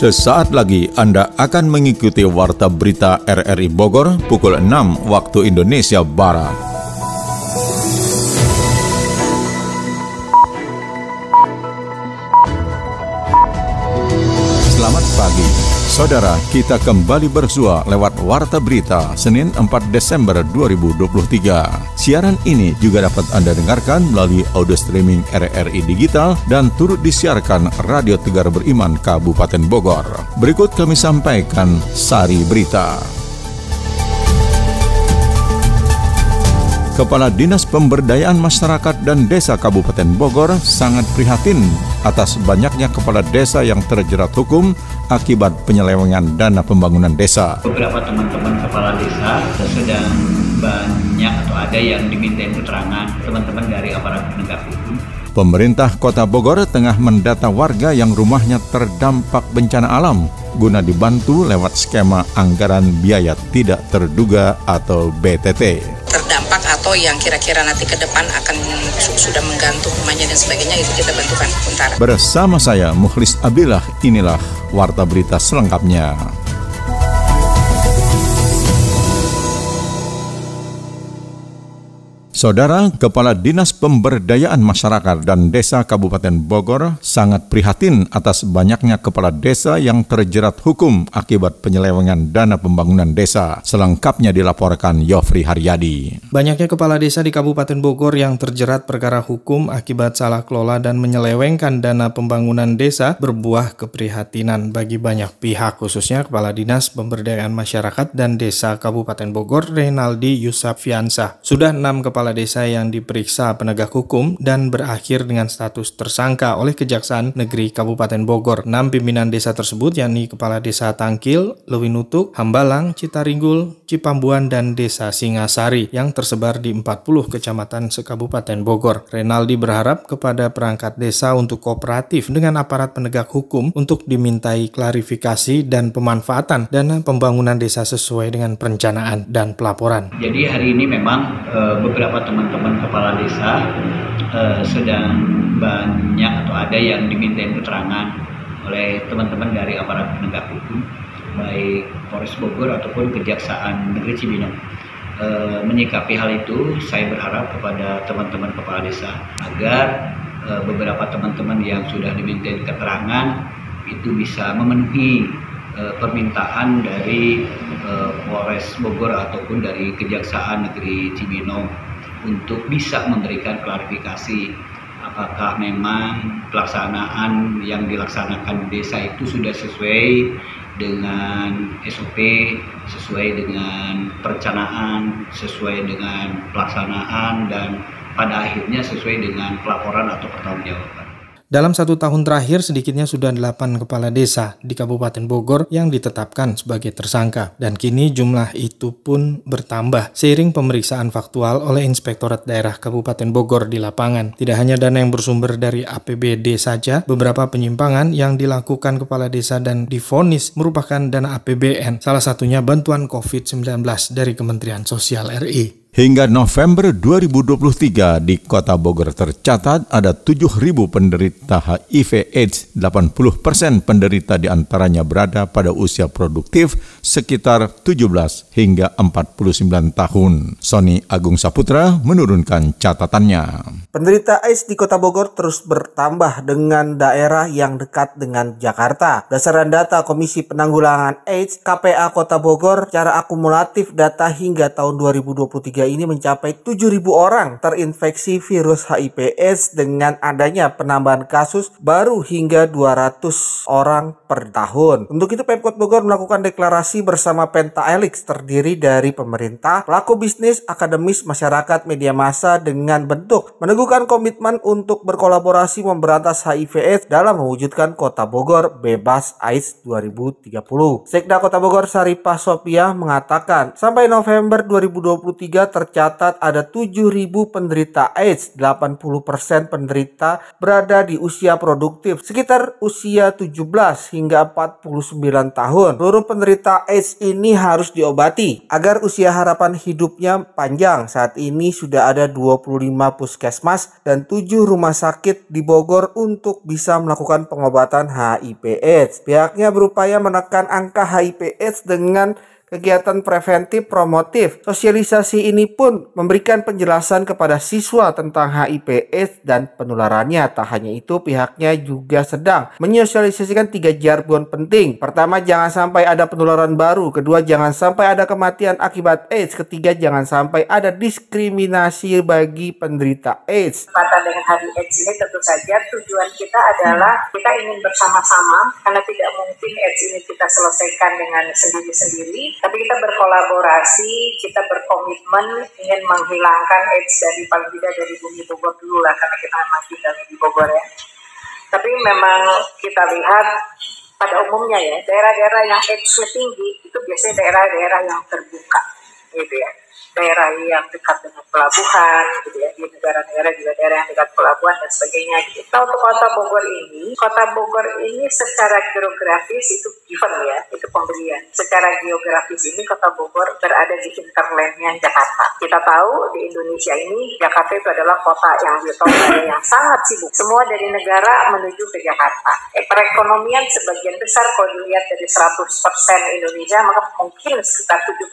Sesaat lagi Anda akan mengikuti Warta Berita RRI Bogor pukul 6 waktu Indonesia Barat. Selamat pagi. Saudara, kita kembali bersua lewat Warta Berita Senin 4 Desember 2023. Siaran ini juga dapat Anda dengarkan melalui audio streaming RRI Digital dan turut disiarkan Radio Tegar Beriman Kabupaten Bogor. Berikut kami sampaikan Sari Berita. Kepala Dinas Pemberdayaan Masyarakat dan Desa Kabupaten Bogor sangat prihatin atas banyaknya kepala desa yang terjerat hukum akibat penyelewengan dana pembangunan desa. Beberapa teman-teman kepala desa sedang banyak atau ada yang diminta keterangan teman-teman dari aparat penegak hukum Pemerintah Kota Bogor tengah mendata warga yang rumahnya terdampak bencana alam guna dibantu lewat skema anggaran biaya tidak terduga atau BTT terdampak atau yang kira-kira nanti ke depan akan sudah menggantung rumahnya dan sebagainya itu kita bantukan sementara. Bersama saya Mukhlis Abilah, inilah Warta Berita selengkapnya. Saudara Kepala Dinas Pemberdayaan Masyarakat dan Desa Kabupaten Bogor sangat prihatin atas banyaknya kepala desa yang terjerat hukum akibat penyelewengan dana pembangunan desa. Selengkapnya dilaporkan Yofri Haryadi. Banyaknya kepala desa di Kabupaten Bogor yang terjerat perkara hukum akibat salah kelola dan menyelewengkan dana pembangunan desa berbuah keprihatinan bagi banyak pihak khususnya Kepala Dinas Pemberdayaan Masyarakat dan Desa Kabupaten Bogor Renaldi Yusafiansa. Sudah enam kepala kepala desa yang diperiksa penegak hukum dan berakhir dengan status tersangka oleh Kejaksaan Negeri Kabupaten Bogor. Enam pimpinan desa tersebut yakni Kepala Desa Tangkil, Lewinutuk, Hambalang, Citaringgul, Cipambuan, dan Desa Singasari yang tersebar di 40 kecamatan sekabupaten Bogor. Renaldi berharap kepada perangkat desa untuk kooperatif dengan aparat penegak hukum untuk dimintai klarifikasi dan pemanfaatan dana pembangunan desa sesuai dengan perencanaan dan pelaporan. Jadi hari ini memang e, beberapa teman-teman kepala desa uh, sedang banyak atau ada yang diminta keterangan oleh teman-teman dari aparat penegak hukum baik Polres Bogor ataupun Kejaksaan Negeri Cibinong. E, menyikapi hal itu, saya berharap kepada teman-teman kepala desa agar e, beberapa teman-teman yang sudah diminta keterangan itu bisa memenuhi e, permintaan dari e, Polres Bogor ataupun dari Kejaksaan Negeri Cibinong untuk bisa memberikan klarifikasi apakah memang pelaksanaan yang dilaksanakan di desa itu sudah sesuai dengan SOP, sesuai dengan perencanaan, sesuai dengan pelaksanaan dan pada akhirnya sesuai dengan pelaporan atau pertanggungjawaban. Dalam satu tahun terakhir, sedikitnya sudah delapan kepala desa di Kabupaten Bogor yang ditetapkan sebagai tersangka. Dan kini jumlah itu pun bertambah seiring pemeriksaan faktual oleh Inspektorat Daerah Kabupaten Bogor di lapangan. Tidak hanya dana yang bersumber dari APBD saja, beberapa penyimpangan yang dilakukan kepala desa dan difonis merupakan dana APBN. Salah satunya bantuan COVID-19 dari Kementerian Sosial RI. Hingga November 2023 di Kota Bogor tercatat ada 7.000 penderita HIV AIDS, 80% penderita di antaranya berada pada usia produktif sekitar 17 hingga 49 tahun. Sony Agung Saputra menurunkan catatannya. Penderita AIDS di Kota Bogor terus bertambah dengan daerah yang dekat dengan Jakarta. Berdasarkan data Komisi Penanggulangan AIDS KPA Kota Bogor, secara akumulatif data hingga tahun 2023 ini mencapai 7.000 orang terinfeksi virus HIV dengan adanya penambahan kasus baru hingga 200 orang per tahun. Untuk itu Pemkot Bogor melakukan deklarasi bersama Penta Elix terdiri dari pemerintah, pelaku bisnis, akademis, masyarakat, media massa dengan bentuk meneguhkan komitmen untuk berkolaborasi memberantas HIV dalam mewujudkan Kota Bogor bebas AIDS 2030. Sekda Kota Bogor Saripah Sopia mengatakan sampai November 2023 tercatat ada 7.000 penderita AIDS, 80% penderita berada di usia produktif, sekitar usia 17 hingga 49 tahun. Seluruh penderita AIDS ini harus diobati agar usia harapan hidupnya panjang. Saat ini sudah ada 25 puskesmas dan 7 rumah sakit di Bogor untuk bisa melakukan pengobatan HIV AIDS. Pihaknya berupaya menekan angka HIV AIDS dengan kegiatan preventif promotif. Sosialisasi ini pun memberikan penjelasan kepada siswa tentang HIV AIDS dan penularannya. Tak hanya itu, pihaknya juga sedang menyosialisasikan tiga jargon penting. Pertama, jangan sampai ada penularan baru. Kedua, jangan sampai ada kematian akibat AIDS. Ketiga, jangan sampai ada diskriminasi bagi penderita AIDS. Kata dengan hari AIDS ini tentu saja tujuan kita adalah kita ingin bersama-sama karena tidak mungkin AIDS ini kita selesaikan dengan sendiri-sendiri tapi kita berkolaborasi, kita berkomitmen ingin menghilangkan AIDS dari paling tidak dari bumi Bogor dulu lah karena kita memang tinggal di Bogor ya. Tapi memang kita lihat pada umumnya ya daerah-daerah yang AIDS tinggi itu biasanya daerah-daerah yang terbuka gitu ya yang dekat dengan pelabuhan gitu ya di negara-negara juga daerah yang dekat pelabuhan dan sebagainya gitu. Nah untuk kota Bogor ini, kota Bogor ini secara geografis itu given ya, itu pemberian. Secara geografis ini kota Bogor berada di hinterlandnya Jakarta. Kita tahu di Indonesia ini Jakarta itu adalah kota yang metropolitan yang sangat sibuk. Semua dari negara menuju ke Jakarta. Eh, perekonomian sebagian besar kalau dilihat dari 100% Indonesia maka mungkin sekitar 70%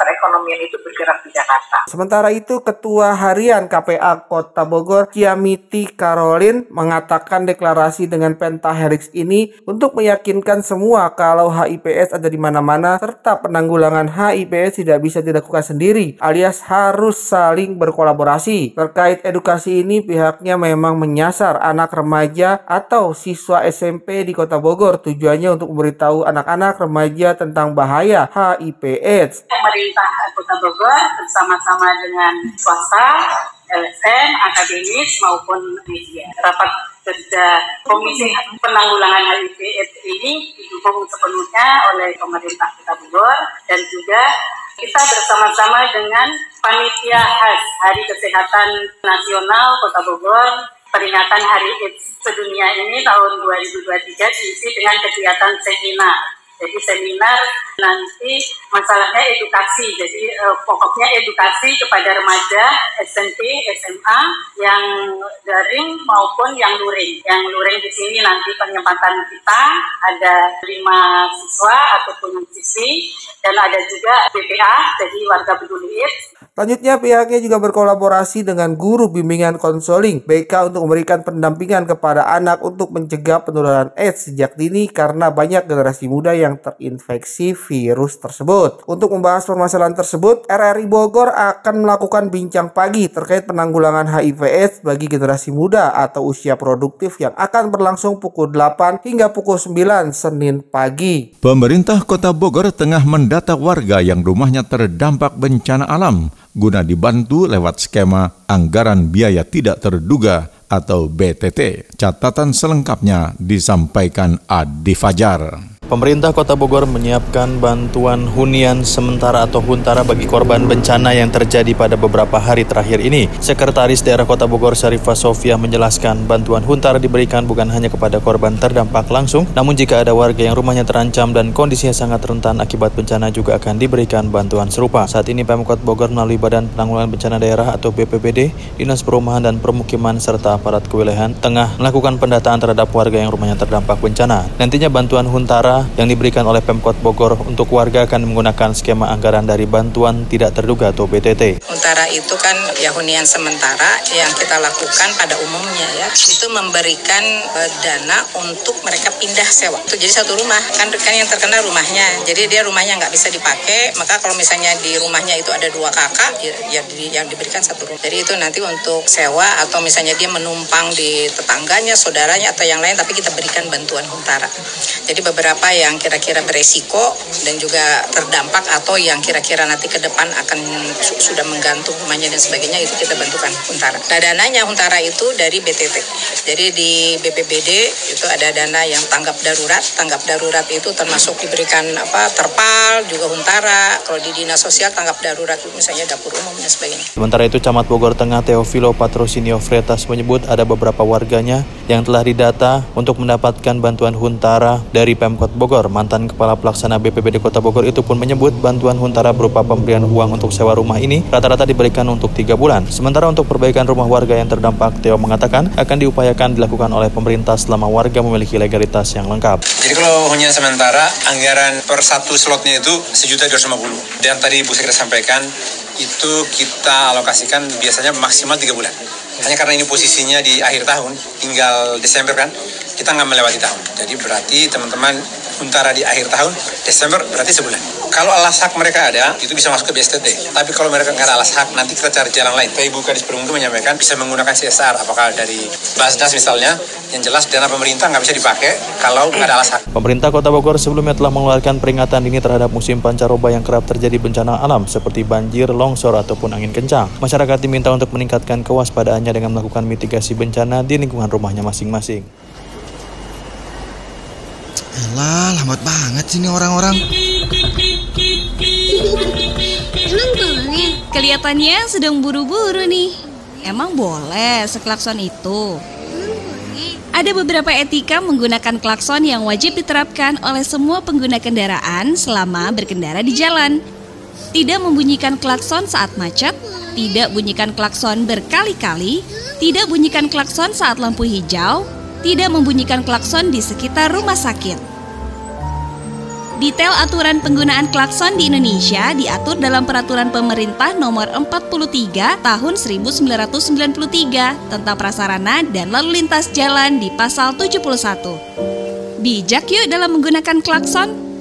perekonomian itu bergerak di Jakarta. Sementara itu, Ketua Harian KPA Kota Bogor, Kiamiti Karolin, mengatakan deklarasi dengan pentahelix ini untuk meyakinkan semua kalau HIPS ada di mana-mana serta penanggulangan HIPS tidak bisa dilakukan sendiri, alias harus saling berkolaborasi. Terkait edukasi ini, pihaknya memang menyasar anak remaja atau siswa SMP di Kota Bogor. Tujuannya untuk memberitahu anak-anak remaja tentang bahaya HIV/AIDS. Pemerintah Kota Bogor bersama-sama dengan swasta, LSM, akademis maupun media. Rapat kerja Komisi Penanggulangan HIV AIDS ini didukung sepenuhnya oleh pemerintah Kota Bogor dan juga kita bersama-sama dengan panitia khas Hari Kesehatan Nasional Kota Bogor peringatan Hari AIDS sedunia ini tahun 2023 diisi dengan kegiatan seminar jadi seminar nanti masalahnya edukasi. Jadi uh, pokoknya edukasi kepada remaja SMP, SMA yang daring maupun yang luring. Yang luring di sini nanti penyempatan kita ada lima siswa ataupun siswi dan ada juga BPA, jadi warga peduli Selanjutnya pihaknya juga berkolaborasi dengan guru bimbingan konseling BK untuk memberikan pendampingan kepada anak untuk mencegah penularan AIDS sejak dini karena banyak generasi muda yang terinfeksi virus tersebut. Untuk membahas permasalahan tersebut, RRI Bogor akan melakukan bincang pagi terkait penanggulangan HIV AIDS bagi generasi muda atau usia produktif yang akan berlangsung pukul 8 hingga pukul 9 Senin pagi. Pemerintah Kota Bogor tengah mendata warga yang rumahnya terdampak bencana alam guna dibantu lewat skema anggaran biaya tidak terduga atau BTT. Catatan selengkapnya disampaikan Adi Fajar. Pemerintah Kota Bogor menyiapkan bantuan hunian sementara atau huntara bagi korban bencana yang terjadi pada beberapa hari terakhir ini. Sekretaris Daerah Kota Bogor Syarifah Sofia menjelaskan bantuan huntara diberikan bukan hanya kepada korban terdampak langsung, namun jika ada warga yang rumahnya terancam dan kondisinya sangat rentan akibat bencana juga akan diberikan bantuan serupa. Saat ini Pemkot Bogor melalui Badan Penanggulangan Bencana Daerah atau BPBD, Dinas Perumahan dan Permukiman serta aparat kewilayahan tengah melakukan pendataan terhadap warga yang rumahnya terdampak bencana. Nantinya bantuan huntara yang diberikan oleh Pemkot Bogor untuk warga akan menggunakan skema anggaran dari bantuan tidak terduga atau BTT. Utara itu kan ya hunian sementara yang kita lakukan pada umumnya ya itu memberikan uh, dana untuk mereka pindah sewa. Itu jadi satu rumah kan kan yang terkena rumahnya. Jadi dia rumahnya nggak bisa dipakai maka kalau misalnya di rumahnya itu ada dua kakak ya, ya yang diberikan satu rumah. Jadi itu nanti untuk sewa atau misalnya dia menumpang di tetangganya, saudaranya atau yang lain tapi kita berikan bantuan huntara. Jadi beberapa yang kira-kira beresiko dan juga terdampak atau yang kira-kira nanti ke depan akan su sudah menggantung rumahnya dan sebagainya itu kita bantukan Huntara. Nah dananya Huntara itu dari BTT. Jadi di BPBD itu ada dana yang tanggap darurat. Tanggap darurat itu termasuk diberikan apa terpal juga Huntara. Kalau di dinas sosial tanggap darurat misalnya dapur umum dan sebagainya. Sementara itu Camat Bogor Tengah Teofilo Patrosinio Fretas menyebut ada beberapa warganya yang telah didata untuk mendapatkan bantuan Huntara dari Pemkot Bogor. Mantan Kepala Pelaksana BPBD Kota Bogor itu pun menyebut bantuan Huntara berupa pemberian uang untuk sewa rumah ini rata-rata diberikan untuk tiga bulan. Sementara untuk perbaikan rumah warga yang terdampak, Teo mengatakan akan diupayakan dilakukan oleh pemerintah selama warga memiliki legalitas yang lengkap. Jadi kalau hunian sementara, anggaran per satu slotnya itu sejuta dua puluh. Dan tadi Bu Sekretari sampaikan, itu kita alokasikan biasanya maksimal tiga bulan. Hanya karena ini posisinya di akhir tahun, tinggal Desember kan, kita nggak melewati tahun. Jadi berarti teman-teman Huntara di akhir tahun, Desember berarti sebulan. Kalau alas hak mereka ada, itu bisa masuk ke BSTT. Tapi kalau mereka nggak ada alas hak, nanti kita cari jalan lain. Kayak Ibu Kadis Perhubungan menyampaikan bisa menggunakan CSR, apakah dari Basnas misalnya, yang jelas dana pemerintah nggak bisa dipakai kalau nggak ada alas hak. Pemerintah Kota Bogor sebelumnya telah mengeluarkan peringatan dini terhadap musim pancaroba yang kerap terjadi bencana alam seperti banjir, longsor, ataupun angin kencang. Masyarakat diminta untuk meningkatkan kewaspadaannya dengan melakukan mitigasi bencana di lingkungan rumahnya masing-masing. Alah, lambat banget sih ini orang-orang. Kelihatannya sedang buru-buru nih. Emang boleh seklakson itu? Ada beberapa etika menggunakan klakson yang wajib diterapkan oleh semua pengguna kendaraan selama berkendara di jalan. Tidak membunyikan klakson saat macet, tidak bunyikan klakson berkali-kali, tidak bunyikan klakson saat lampu hijau, tidak membunyikan klakson di sekitar rumah sakit. Detail aturan penggunaan klakson di Indonesia diatur dalam Peraturan Pemerintah Nomor 43 Tahun 1993 tentang prasarana dan lalu lintas jalan di Pasal 71. Bijak yuk dalam menggunakan klakson.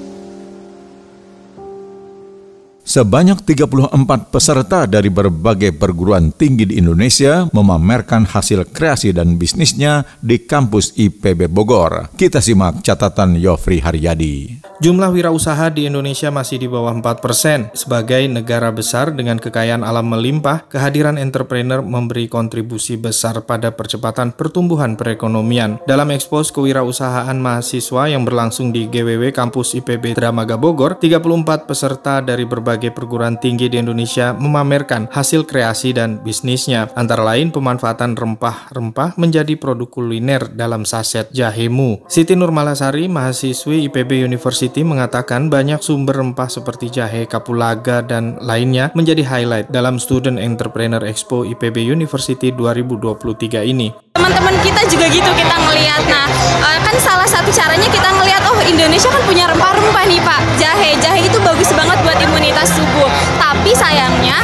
Sebanyak 34 peserta dari berbagai perguruan tinggi di Indonesia memamerkan hasil kreasi dan bisnisnya di kampus IPB Bogor. Kita simak catatan Yofri Haryadi. Jumlah wirausaha di Indonesia masih di bawah 4 persen. Sebagai negara besar dengan kekayaan alam melimpah, kehadiran entrepreneur memberi kontribusi besar pada percepatan pertumbuhan perekonomian. Dalam ekspos kewirausahaan mahasiswa yang berlangsung di GWW Kampus IPB Dramaga Bogor, 34 peserta dari berbagai perguruan tinggi di Indonesia memamerkan hasil kreasi dan bisnisnya, antara lain pemanfaatan rempah-rempah menjadi produk kuliner dalam saset jahemu. Siti Nurmalasari, mahasiswi IPB University mengatakan banyak sumber rempah seperti jahe, kapulaga, dan lainnya menjadi highlight dalam Student Entrepreneur Expo IPB University 2023 ini. Teman-teman kita juga gitu kita ngelihat. Nah, eh, kan salah satu caranya kita ngelihat oh Indonesia kan punya rempah-rempah nih Pak. Jahe, jahe itu bagus banget buat imunitas tubuh. Tapi sayangnya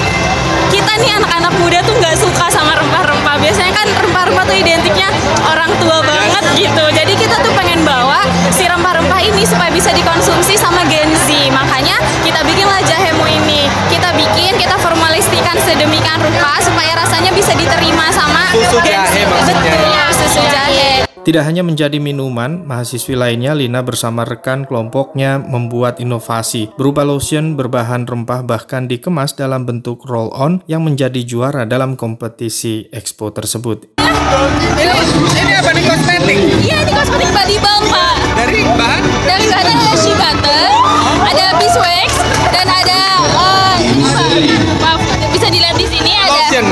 kita nih anak-anak muda tuh nggak suka sama rempah-rempah. Biasanya kan rempah-rempah tuh identiknya orang tua banget gitu. Jadi kita tuh pengen bawa si rempah-rempah ini supaya bisa dikonsumsi sama Gen Z. Makanya kita bikinlah jahemu ini. Kita bikin, kita formalistikan sedemikian rupa supaya rasanya bisa diterima sama Susu jahe maksudnya. Betul, susu jahe. Tidak hanya menjadi minuman, mahasiswi lainnya Lina bersama rekan kelompoknya membuat inovasi berupa lotion berbahan rempah bahkan dikemas dalam bentuk roll-on yang menjadi juara dalam kompetisi expo tersebut. Ini, ini apa nih kosmetik? Iya, ini kosmetik body balm, Pak. Dari bahan? Dari bahannya ada shea butter, ada beeswax, dan ada ini, Pak. Maaf, bisa dilihat di sini ada. Lotion?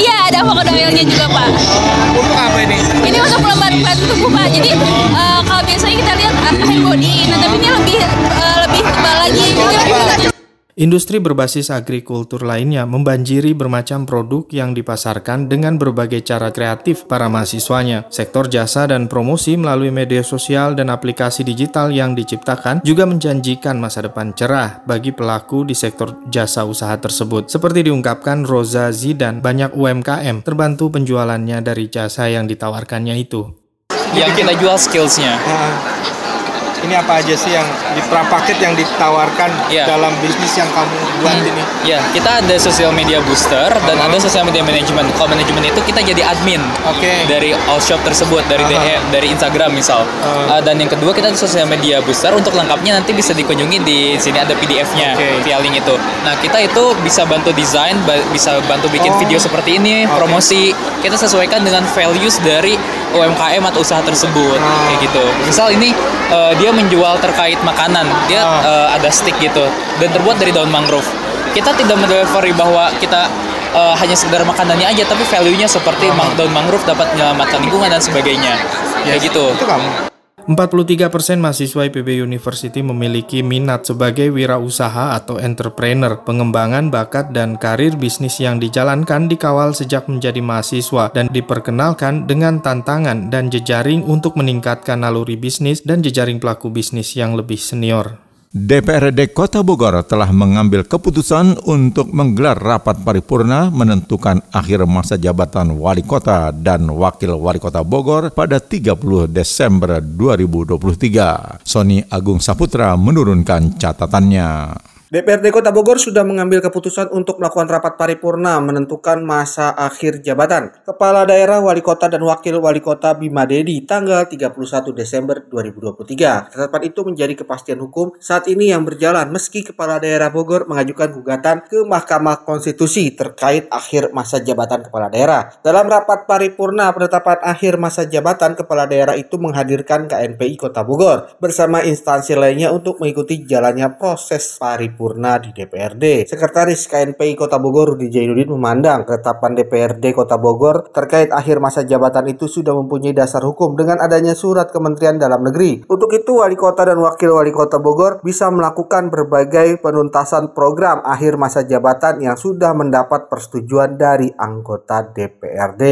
Iya, ada avocado oilnya juga, Pak. Industri berbasis agrikultur lainnya membanjiri bermacam produk yang dipasarkan dengan berbagai cara kreatif para mahasiswanya. Sektor jasa dan promosi melalui media sosial dan aplikasi digital yang diciptakan juga menjanjikan masa depan cerah bagi pelaku di sektor jasa usaha tersebut. Seperti diungkapkan Rosa Zidan, banyak UMKM terbantu penjualannya dari jasa yang ditawarkannya itu. yang kita jual skillsnya ini apa aja sih yang di paket yang ditawarkan Iya. dalam bisnis yang kamu buat Hmm. ini? Ya, kita ada social media booster dan Uh-huh. ada social media management. Kalau manajemen itu kita jadi admin Oke. dari all shop tersebut, dari Uh-huh. DM, dari Instagram misal. Uh. Uh, dan yang kedua kita ada social media booster untuk lengkapnya nanti bisa dikunjungi di sini ada PDF-nya via link itu. Nah kita itu bisa bantu desain, ba- bisa bantu bikin Oh. video seperti ini, Oke. promosi. Kita sesuaikan dengan values dari UMKM atau usaha tersebut, Oh. kayak gitu. Misal ini uh, dia menjual terkait makanan, dia Oh. uh, ada stick gitu dan terbuat dari daun mangrove. Kita tidak mendelivery bahwa kita uh, hanya sekedar makanannya aja, tapi value-nya seperti Oh. daun mangrove dapat menyelamatkan lingkungan dan sebagainya. Kayak gitu. Itu kamu. 43% mahasiswa IPB University memiliki minat sebagai wirausaha atau entrepreneur. Pengembangan bakat dan karir bisnis yang dijalankan dikawal sejak menjadi mahasiswa dan diperkenalkan dengan tantangan dan jejaring untuk meningkatkan naluri bisnis dan jejaring pelaku bisnis yang lebih senior. DPRD Kota Bogor telah mengambil keputusan untuk menggelar rapat paripurna menentukan akhir masa jabatan wali kota dan wakil wali kota Bogor pada 30 Desember 2023. Sony Agung Saputra menurunkan catatannya. DPRD Kota Bogor sudah mengambil keputusan untuk melakukan rapat paripurna menentukan masa akhir jabatan Kepala Daerah Wali Kota dan Wakil Wali Kota Bima Dedi tanggal 31 Desember 2023. Ketetapan itu menjadi kepastian hukum saat ini yang berjalan meski Kepala Daerah Bogor mengajukan gugatan ke Mahkamah Konstitusi terkait akhir masa jabatan Kepala Daerah. Dalam rapat paripurna penetapan akhir masa jabatan Kepala Daerah itu menghadirkan KNPI Kota Bogor bersama instansi lainnya untuk mengikuti jalannya proses paripurna di DPRD. Sekretaris KNPI Kota Bogor Rudi Jainuddin memandang ketetapan DPRD Kota Bogor terkait akhir masa jabatan itu sudah mempunyai dasar hukum dengan adanya surat Kementerian Dalam Negeri. Untuk itu Wali Kota dan Wakil Wali Kota Bogor bisa melakukan berbagai penuntasan program akhir masa jabatan yang sudah mendapat persetujuan dari anggota DPRD.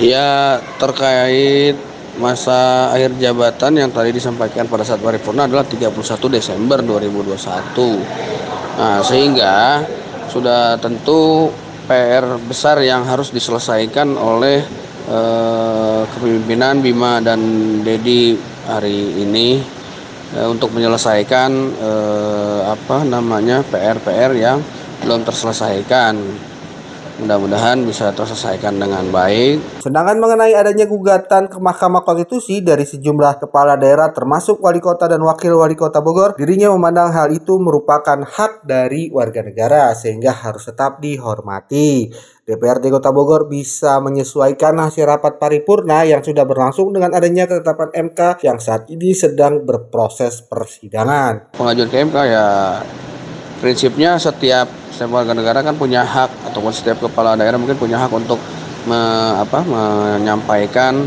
Ya terkait masa akhir jabatan yang tadi disampaikan pada saat paripurna adalah 31 Desember 2021. Nah, sehingga sudah tentu PR besar yang harus diselesaikan oleh eh, kepemimpinan Bima dan Dedi hari ini eh, untuk menyelesaikan eh, apa namanya PR-PR yang belum terselesaikan. Mudah-mudahan bisa terselesaikan dengan baik. Sedangkan mengenai adanya gugatan ke Mahkamah Konstitusi dari sejumlah kepala daerah termasuk wali kota dan wakil wali kota Bogor, dirinya memandang hal itu merupakan hak dari warga negara sehingga harus tetap dihormati. DPRD Kota Bogor bisa menyesuaikan hasil rapat paripurna yang sudah berlangsung dengan adanya ketetapan MK yang saat ini sedang berproses persidangan. Pengajuan ke MK ya prinsipnya setiap setiap warga negara kan punya hak ataupun setiap kepala daerah mungkin punya hak untuk me- apa, menyampaikan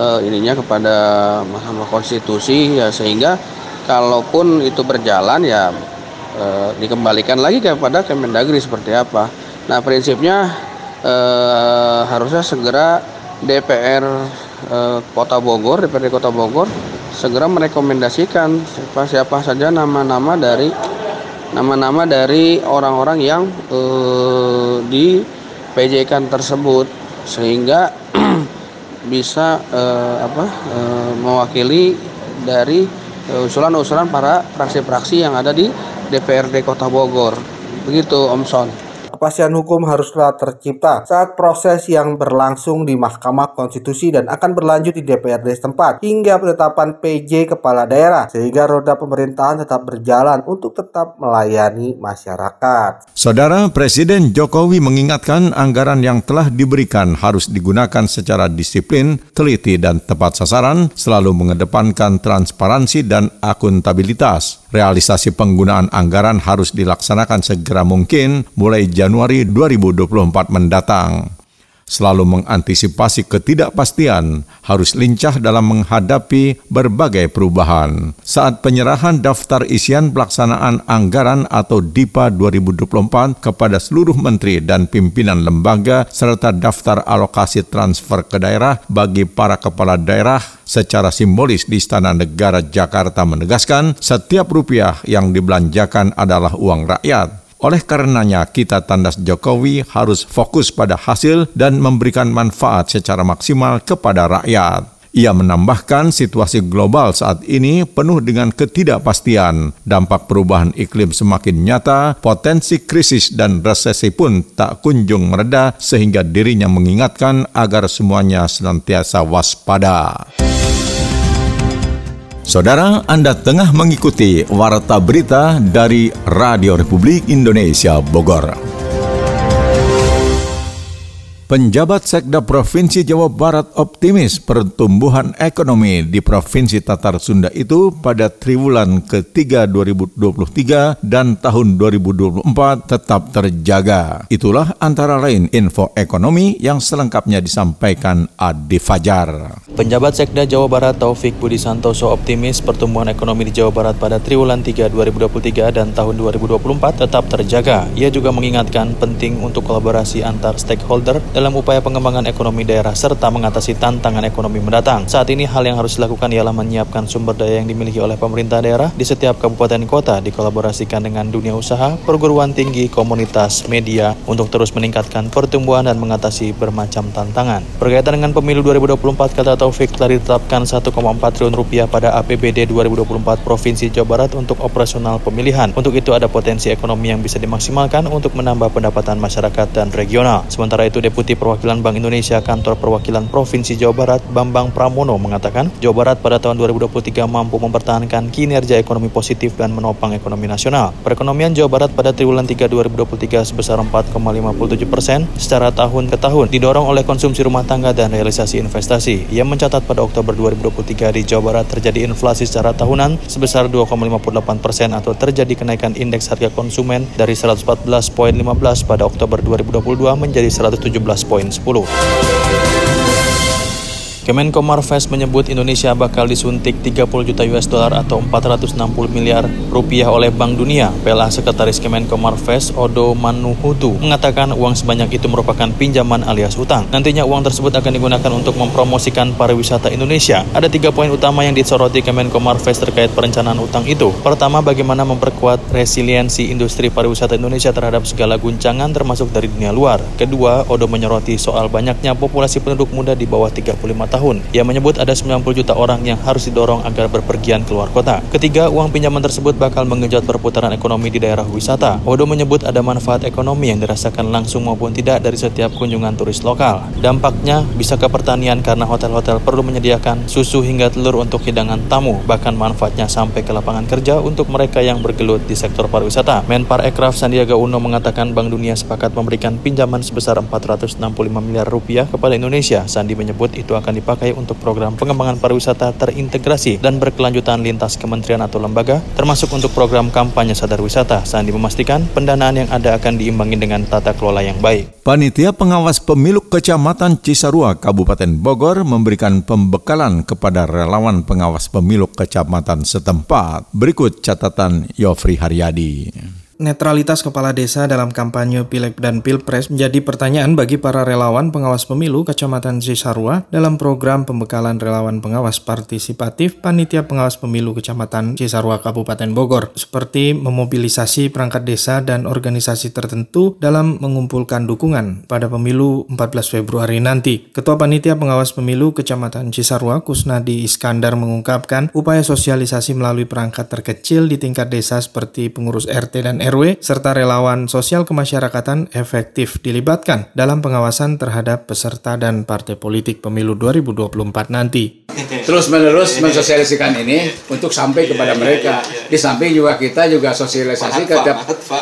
eh, ininya kepada Mahkamah Konstitusi ya sehingga kalaupun itu berjalan ya eh, dikembalikan lagi kepada Kemendagri seperti apa. Nah prinsipnya eh, harusnya segera DPR Kota Bogor, DPRD Kota Bogor segera merekomendasikan siapa siapa saja nama-nama dari nama-nama dari orang-orang yang eh, di PJ-kan tersebut sehingga bisa eh, apa eh, mewakili dari eh, usulan-usulan para praksi-praksi yang ada di DPRD Kota Bogor. Begitu Om Son. Kepastian hukum haruslah tercipta saat proses yang berlangsung di Mahkamah Konstitusi dan akan berlanjut di DPRD setempat hingga penetapan PJ kepala daerah sehingga roda pemerintahan tetap berjalan untuk tetap melayani masyarakat. Saudara Presiden Jokowi mengingatkan anggaran yang telah diberikan harus digunakan secara disiplin, teliti, dan tepat sasaran, selalu mengedepankan transparansi dan akuntabilitas. Realisasi penggunaan anggaran harus dilaksanakan segera mungkin mulai Januari 2024 mendatang. Selalu mengantisipasi ketidakpastian, harus lincah dalam menghadapi berbagai perubahan. Saat penyerahan daftar isian pelaksanaan anggaran atau DIPA 2024 kepada seluruh menteri dan pimpinan lembaga serta daftar alokasi transfer ke daerah bagi para kepala daerah secara simbolis di Istana Negara Jakarta menegaskan setiap rupiah yang dibelanjakan adalah uang rakyat. Oleh karenanya, kita tandas Jokowi harus fokus pada hasil dan memberikan manfaat secara maksimal kepada rakyat. Ia menambahkan situasi global saat ini penuh dengan ketidakpastian. Dampak perubahan iklim semakin nyata, potensi krisis dan resesi pun tak kunjung mereda sehingga dirinya mengingatkan agar semuanya senantiasa waspada. Saudara, Anda tengah mengikuti Warta Berita dari Radio Republik Indonesia Bogor. Penjabat Sekda Provinsi Jawa Barat optimis pertumbuhan ekonomi di Provinsi Tatar Sunda itu pada triwulan ketiga 2023 dan tahun 2024 tetap terjaga. Itulah antara lain info ekonomi yang selengkapnya disampaikan Adi Fajar. Penjabat Sekda Jawa Barat Taufik Budi Santoso optimis pertumbuhan ekonomi di Jawa Barat pada triwulan 3 2023 dan tahun 2024 tetap terjaga. Ia juga mengingatkan penting untuk kolaborasi antar stakeholder upaya pengembangan ekonomi daerah serta mengatasi tantangan ekonomi mendatang. Saat ini hal yang harus dilakukan ialah menyiapkan sumber daya yang dimiliki oleh pemerintah daerah di setiap kabupaten kota dikolaborasikan dengan dunia usaha, perguruan tinggi, komunitas, media untuk terus meningkatkan pertumbuhan dan mengatasi bermacam tantangan. Berkaitan dengan pemilu 2024 kata Taufik telah ditetapkan 1,4 triliun rupiah pada APBD 2024 Provinsi Jawa Barat untuk operasional pemilihan. Untuk itu ada potensi ekonomi yang bisa dimaksimalkan untuk menambah pendapatan masyarakat dan regional. Sementara itu Deputi Deputi Perwakilan Bank Indonesia Kantor Perwakilan Provinsi Jawa Barat Bambang Pramono mengatakan Jawa Barat pada tahun 2023 mampu mempertahankan kinerja ekonomi positif dan menopang ekonomi nasional. Perekonomian Jawa Barat pada triwulan 3 2023 sebesar 4,57 persen secara tahun ke tahun didorong oleh konsumsi rumah tangga dan realisasi investasi. Ia mencatat pada Oktober 2023 di Jawa Barat terjadi inflasi secara tahunan sebesar 2,58 persen atau terjadi kenaikan indeks harga konsumen dari 114,15 pada Oktober 2022 menjadi 117 11.10. Kemenko Marves menyebut Indonesia bakal disuntik 30 juta US dollar atau 460 miliar rupiah oleh Bank Dunia. PLA Sekretaris Kemenko Marves Odo Manuhutu mengatakan uang sebanyak itu merupakan pinjaman alias utang. Nantinya uang tersebut akan digunakan untuk mempromosikan pariwisata Indonesia. Ada tiga poin utama yang disoroti Kemenko Marves terkait perencanaan utang itu. Pertama, bagaimana memperkuat resiliensi industri pariwisata Indonesia terhadap segala guncangan termasuk dari dunia luar. Kedua, Odo menyoroti soal banyaknya populasi penduduk muda di bawah 35 tahun. Ia menyebut ada 90 juta orang yang harus didorong agar berpergian keluar kota. Ketiga, uang pinjaman tersebut bakal mengejut perputaran ekonomi di daerah wisata. Odo menyebut ada manfaat ekonomi yang dirasakan langsung maupun tidak dari setiap kunjungan turis lokal. Dampaknya bisa ke pertanian karena hotel-hotel perlu menyediakan susu hingga telur untuk hidangan tamu. Bahkan manfaatnya sampai ke lapangan kerja untuk mereka yang bergelut di sektor pariwisata. Menpar Ekraf Sandiaga Uno mengatakan Bank Dunia sepakat memberikan pinjaman sebesar 465 miliar rupiah kepada Indonesia. Sandi menyebut itu akan dipakai untuk program pengembangan pariwisata terintegrasi dan berkelanjutan lintas kementerian atau lembaga, termasuk untuk program kampanye sadar wisata. Sandi memastikan pendanaan yang ada akan diimbangi dengan tata kelola yang baik. Panitia Pengawas Pemilu Kecamatan Cisarua, Kabupaten Bogor memberikan pembekalan kepada relawan pengawas pemilu kecamatan setempat. Berikut catatan Yofri Haryadi. Netralitas kepala desa dalam kampanye Pileg dan Pilpres menjadi pertanyaan bagi para relawan pengawas pemilu Kecamatan Cisarua dalam program pembekalan relawan pengawas partisipatif Panitia Pengawas Pemilu Kecamatan Cisarua Kabupaten Bogor, seperti memobilisasi perangkat desa dan organisasi tertentu dalam mengumpulkan dukungan pada pemilu 14 Februari nanti. Ketua Panitia Pengawas Pemilu Kecamatan Cisarua, Kusnadi Iskandar mengungkapkan upaya sosialisasi melalui perangkat terkecil di tingkat desa seperti pengurus RT dan RW, serta relawan sosial kemasyarakatan efektif dilibatkan dalam pengawasan terhadap peserta dan partai politik pemilu 2024 nanti. Terus menerus mensosialisasikan ini untuk sampai kepada mereka. Di samping juga kita juga sosialisasi ke tiap,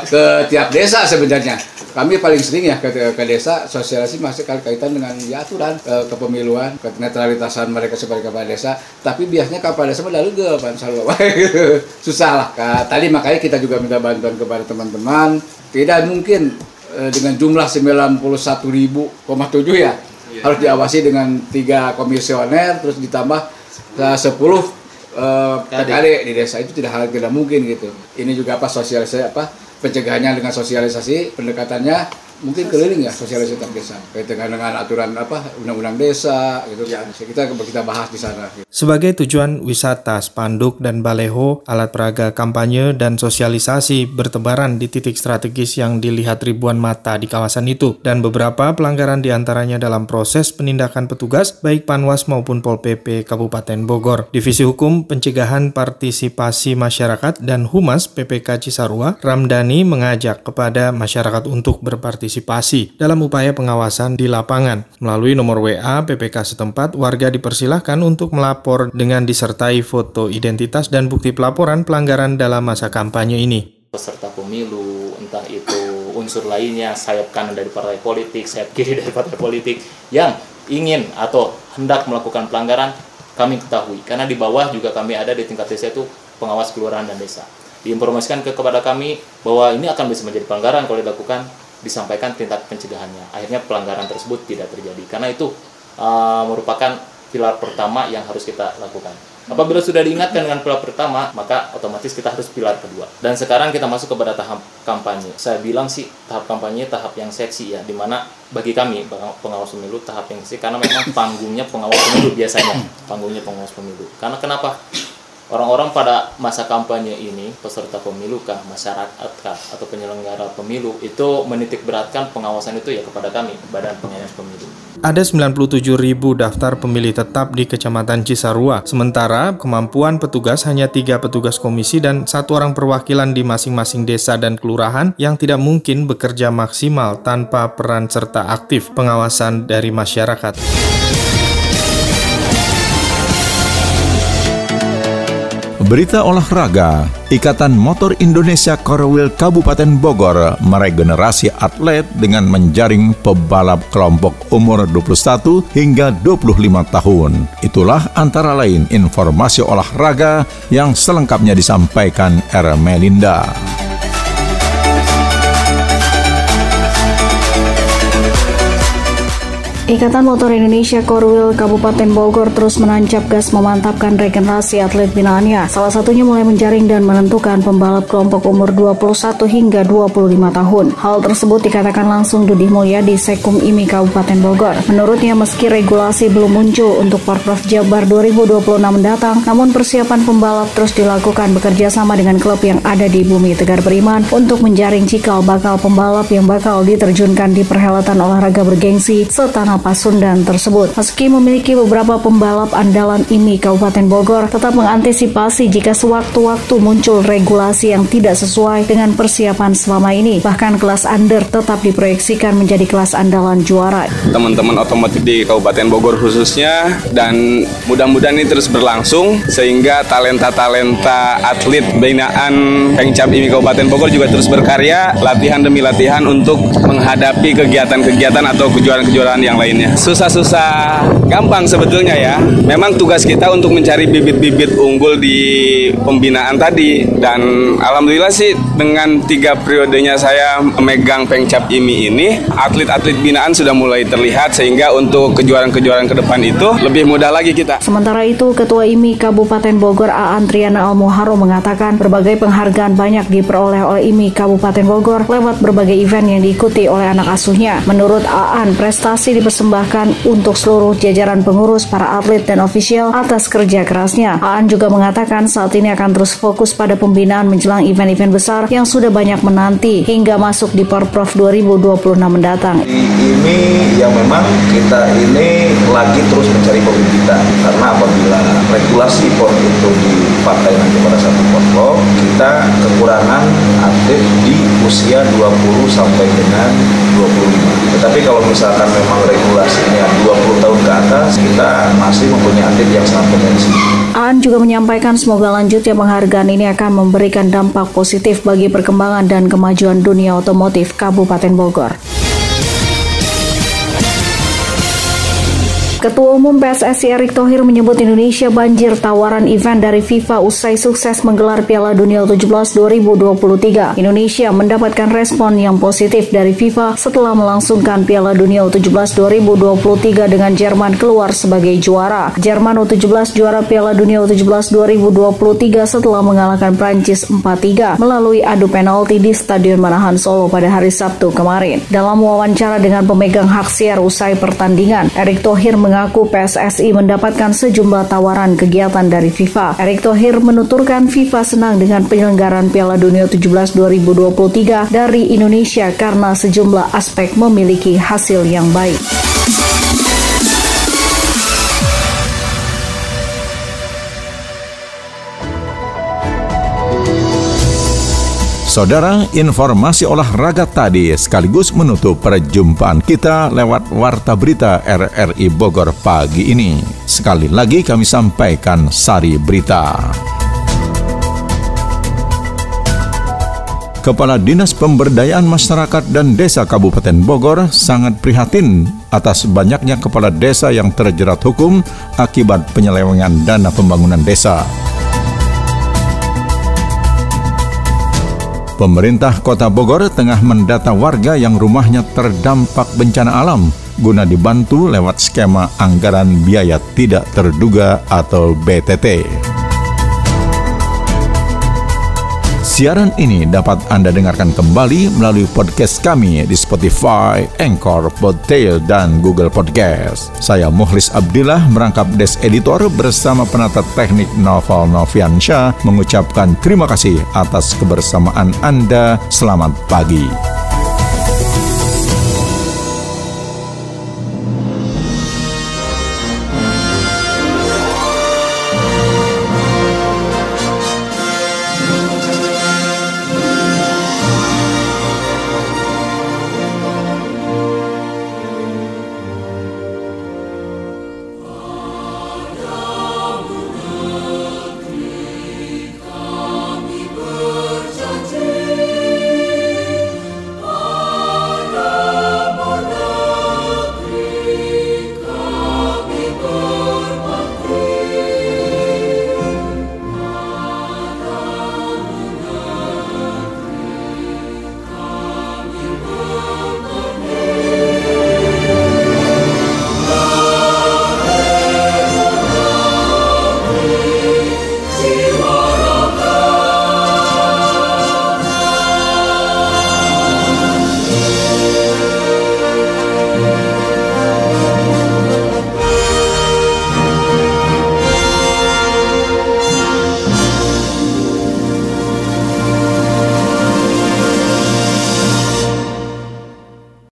ke tiap desa sebenarnya. Kami paling sering ya ke, ke desa sosialisasi masih kaitan dengan ya, aturan ke, kepemiluan, ke netralitasan mereka sebagai kepala desa. Tapi biasanya kepala desa lalu ge selalu susah lah. Tadi makanya kita juga minta bantuan kepada kepada teman-teman. Tidak mungkin e, dengan jumlah 91.000,7 ya. Iya. harus diawasi dengan tiga komisioner terus ditambah uh, 10 uh, PKD di desa. Itu tidak hal tidak mungkin gitu. Ini juga apa sosialisasi apa pencegahannya dengan sosialisasi pendekatannya mungkin keliling ya sosialisasi tiap desa kaitan dengan aturan apa undang-undang desa gitu ya. kita kita bahas di sana. Sebagai tujuan wisata, spanduk dan baleho, alat peraga kampanye dan sosialisasi bertebaran di titik strategis yang dilihat ribuan mata di kawasan itu dan beberapa pelanggaran di antaranya dalam proses penindakan petugas baik Panwas maupun Pol PP Kabupaten Bogor. Divisi Hukum Pencegahan Partisipasi Masyarakat dan Humas PPK Cisarua, Ramdhani mengajak kepada masyarakat untuk berpartisipasi dalam upaya pengawasan di lapangan. Melalui nomor WA PPK setempat, warga dipersilahkan untuk melapor dengan disertai foto identitas dan bukti pelaporan pelanggaran dalam masa kampanye ini peserta pemilu, entah itu unsur lainnya, sayap kanan dari partai politik, sayap kiri dari partai politik, yang ingin atau hendak melakukan pelanggaran, kami ketahui. Karena di bawah juga kami ada di tingkat desa itu pengawas kelurahan dan desa. Diinformasikan ke kepada kami bahwa ini akan bisa menjadi pelanggaran kalau dilakukan, disampaikan tindak pencegahannya. Akhirnya pelanggaran tersebut tidak terjadi. Karena itu uh, merupakan pilar pertama yang harus kita lakukan. Apabila sudah diingatkan dengan pilar pertama, maka otomatis kita harus pilar kedua. Dan sekarang kita masuk kepada tahap kampanye. Saya bilang sih tahap kampanye tahap yang seksi ya, di mana bagi kami pengawas pemilu tahap yang seksi karena memang panggungnya pengawas pemilu biasanya, panggungnya pengawas pemilu. Karena kenapa? Orang-orang pada masa kampanye ini, peserta pemilu kah, masyarakat kah, atau penyelenggara pemilu, itu menitik beratkan pengawasan itu ya kepada kami, Badan Pengawas Pemilu. Ada 97 ribu daftar pemilih tetap di Kecamatan Cisarua, sementara kemampuan petugas hanya tiga petugas komisi dan satu orang perwakilan di masing-masing desa dan kelurahan yang tidak mungkin bekerja maksimal tanpa peran serta aktif pengawasan dari masyarakat. Berita olahraga, Ikatan Motor Indonesia Korwil Kabupaten Bogor meregenerasi atlet dengan menjaring pebalap kelompok umur 21 hingga 25 tahun. Itulah antara lain informasi olahraga yang selengkapnya disampaikan R. Melinda. Ikatan Motor Indonesia Korwil Kabupaten Bogor terus menancap gas memantapkan regenerasi atlet binaannya. Salah satunya mulai menjaring dan menentukan pembalap kelompok umur 21 hingga 25 tahun. Hal tersebut dikatakan langsung Dudi Mulya di Sekum IMI Kabupaten Bogor. Menurutnya meski regulasi belum muncul untuk Porprov Jabar 2026 mendatang, namun persiapan pembalap terus dilakukan bekerja sama dengan klub yang ada di Bumi Tegar Beriman untuk menjaring cikal bakal pembalap yang bakal diterjunkan di perhelatan olahraga bergengsi setanah Pasundan tersebut. Meski memiliki beberapa pembalap andalan ini, Kabupaten Bogor tetap mengantisipasi jika sewaktu-waktu muncul regulasi yang tidak sesuai dengan persiapan selama ini. Bahkan kelas under tetap diproyeksikan menjadi kelas andalan juara. Teman-teman otomotif di Kabupaten Bogor khususnya dan mudah-mudahan ini terus berlangsung sehingga talenta-talenta atlet binaan Pengcap ini Kabupaten Bogor juga terus berkarya latihan demi latihan untuk menghadapi kegiatan-kegiatan atau kejuaraan-kejuaraan yang lain lainnya. Susah-susah gampang sebetulnya ya. Memang tugas kita untuk mencari bibit-bibit unggul di pembinaan tadi dan alhamdulillah sih dengan tiga periodenya saya memegang Pengcap IMI ini, atlet-atlet binaan sudah mulai terlihat sehingga untuk kejuaraan-kejuaraan ke depan itu lebih mudah lagi kita. Sementara itu, Ketua IMI Kabupaten Bogor Aan Triana Almuharo mengatakan berbagai penghargaan banyak diperoleh oleh IMI Kabupaten Bogor lewat berbagai event yang diikuti oleh anak asuhnya. Menurut Aan, prestasi dipersembahkan dipersembahkan untuk seluruh jajaran pengurus, para atlet dan ofisial atas kerja kerasnya. Aan juga mengatakan saat ini akan terus fokus pada pembinaan menjelang event-event besar yang sudah banyak menanti hingga masuk di Porprov 2026 mendatang. Ini yang memang kita ini lagi terus mencari pembibitan karena apabila regulasi PON itu dipakai nanti pada satu Porprov, kita kekurangan atlet di usia 20 sampai dengan 25. Tetapi kalau misalkan memang regulasi regulasinya 20 tahun ke atas, kita masih mempunyai atlet yang sangat potensi. Aan juga menyampaikan semoga lanjutnya penghargaan ini akan memberikan dampak positif bagi perkembangan dan kemajuan dunia otomotif Kabupaten Bogor. Ketua Umum PSSI Erick Thohir menyebut Indonesia banjir tawaran event dari FIFA usai sukses menggelar Piala Dunia U17 2023. Indonesia mendapatkan respon yang positif dari FIFA setelah melangsungkan Piala Dunia U17 2023 dengan Jerman keluar sebagai juara. Jerman U17 juara Piala Dunia U17 2023 setelah mengalahkan Prancis 4-3 melalui adu penalti di Stadion Manahan Solo pada hari Sabtu kemarin. Dalam wawancara dengan pemegang hak siar usai pertandingan, Erick Thohir mengaku PSSI mendapatkan sejumlah tawaran kegiatan dari FIFA. Erick Thohir menuturkan FIFA senang dengan penyelenggaraan Piala Dunia 17 2023 dari Indonesia karena sejumlah aspek memiliki hasil yang baik. Saudara, informasi olahraga tadi sekaligus menutup perjumpaan kita lewat Warta Berita RRI Bogor pagi ini. Sekali lagi kami sampaikan sari berita. Kepala Dinas Pemberdayaan Masyarakat dan Desa Kabupaten Bogor sangat prihatin atas banyaknya kepala desa yang terjerat hukum akibat penyelewengan dana pembangunan desa. Pemerintah Kota Bogor tengah mendata warga yang rumahnya terdampak bencana alam guna dibantu lewat skema anggaran biaya tidak terduga atau BTT. Siaran ini dapat Anda dengarkan kembali melalui podcast kami di Spotify, Anchor, Podtail, dan Google Podcast. Saya Muhlis Abdillah merangkap Des Editor bersama penata teknik Novel Noviansyah mengucapkan terima kasih atas kebersamaan Anda. Selamat pagi.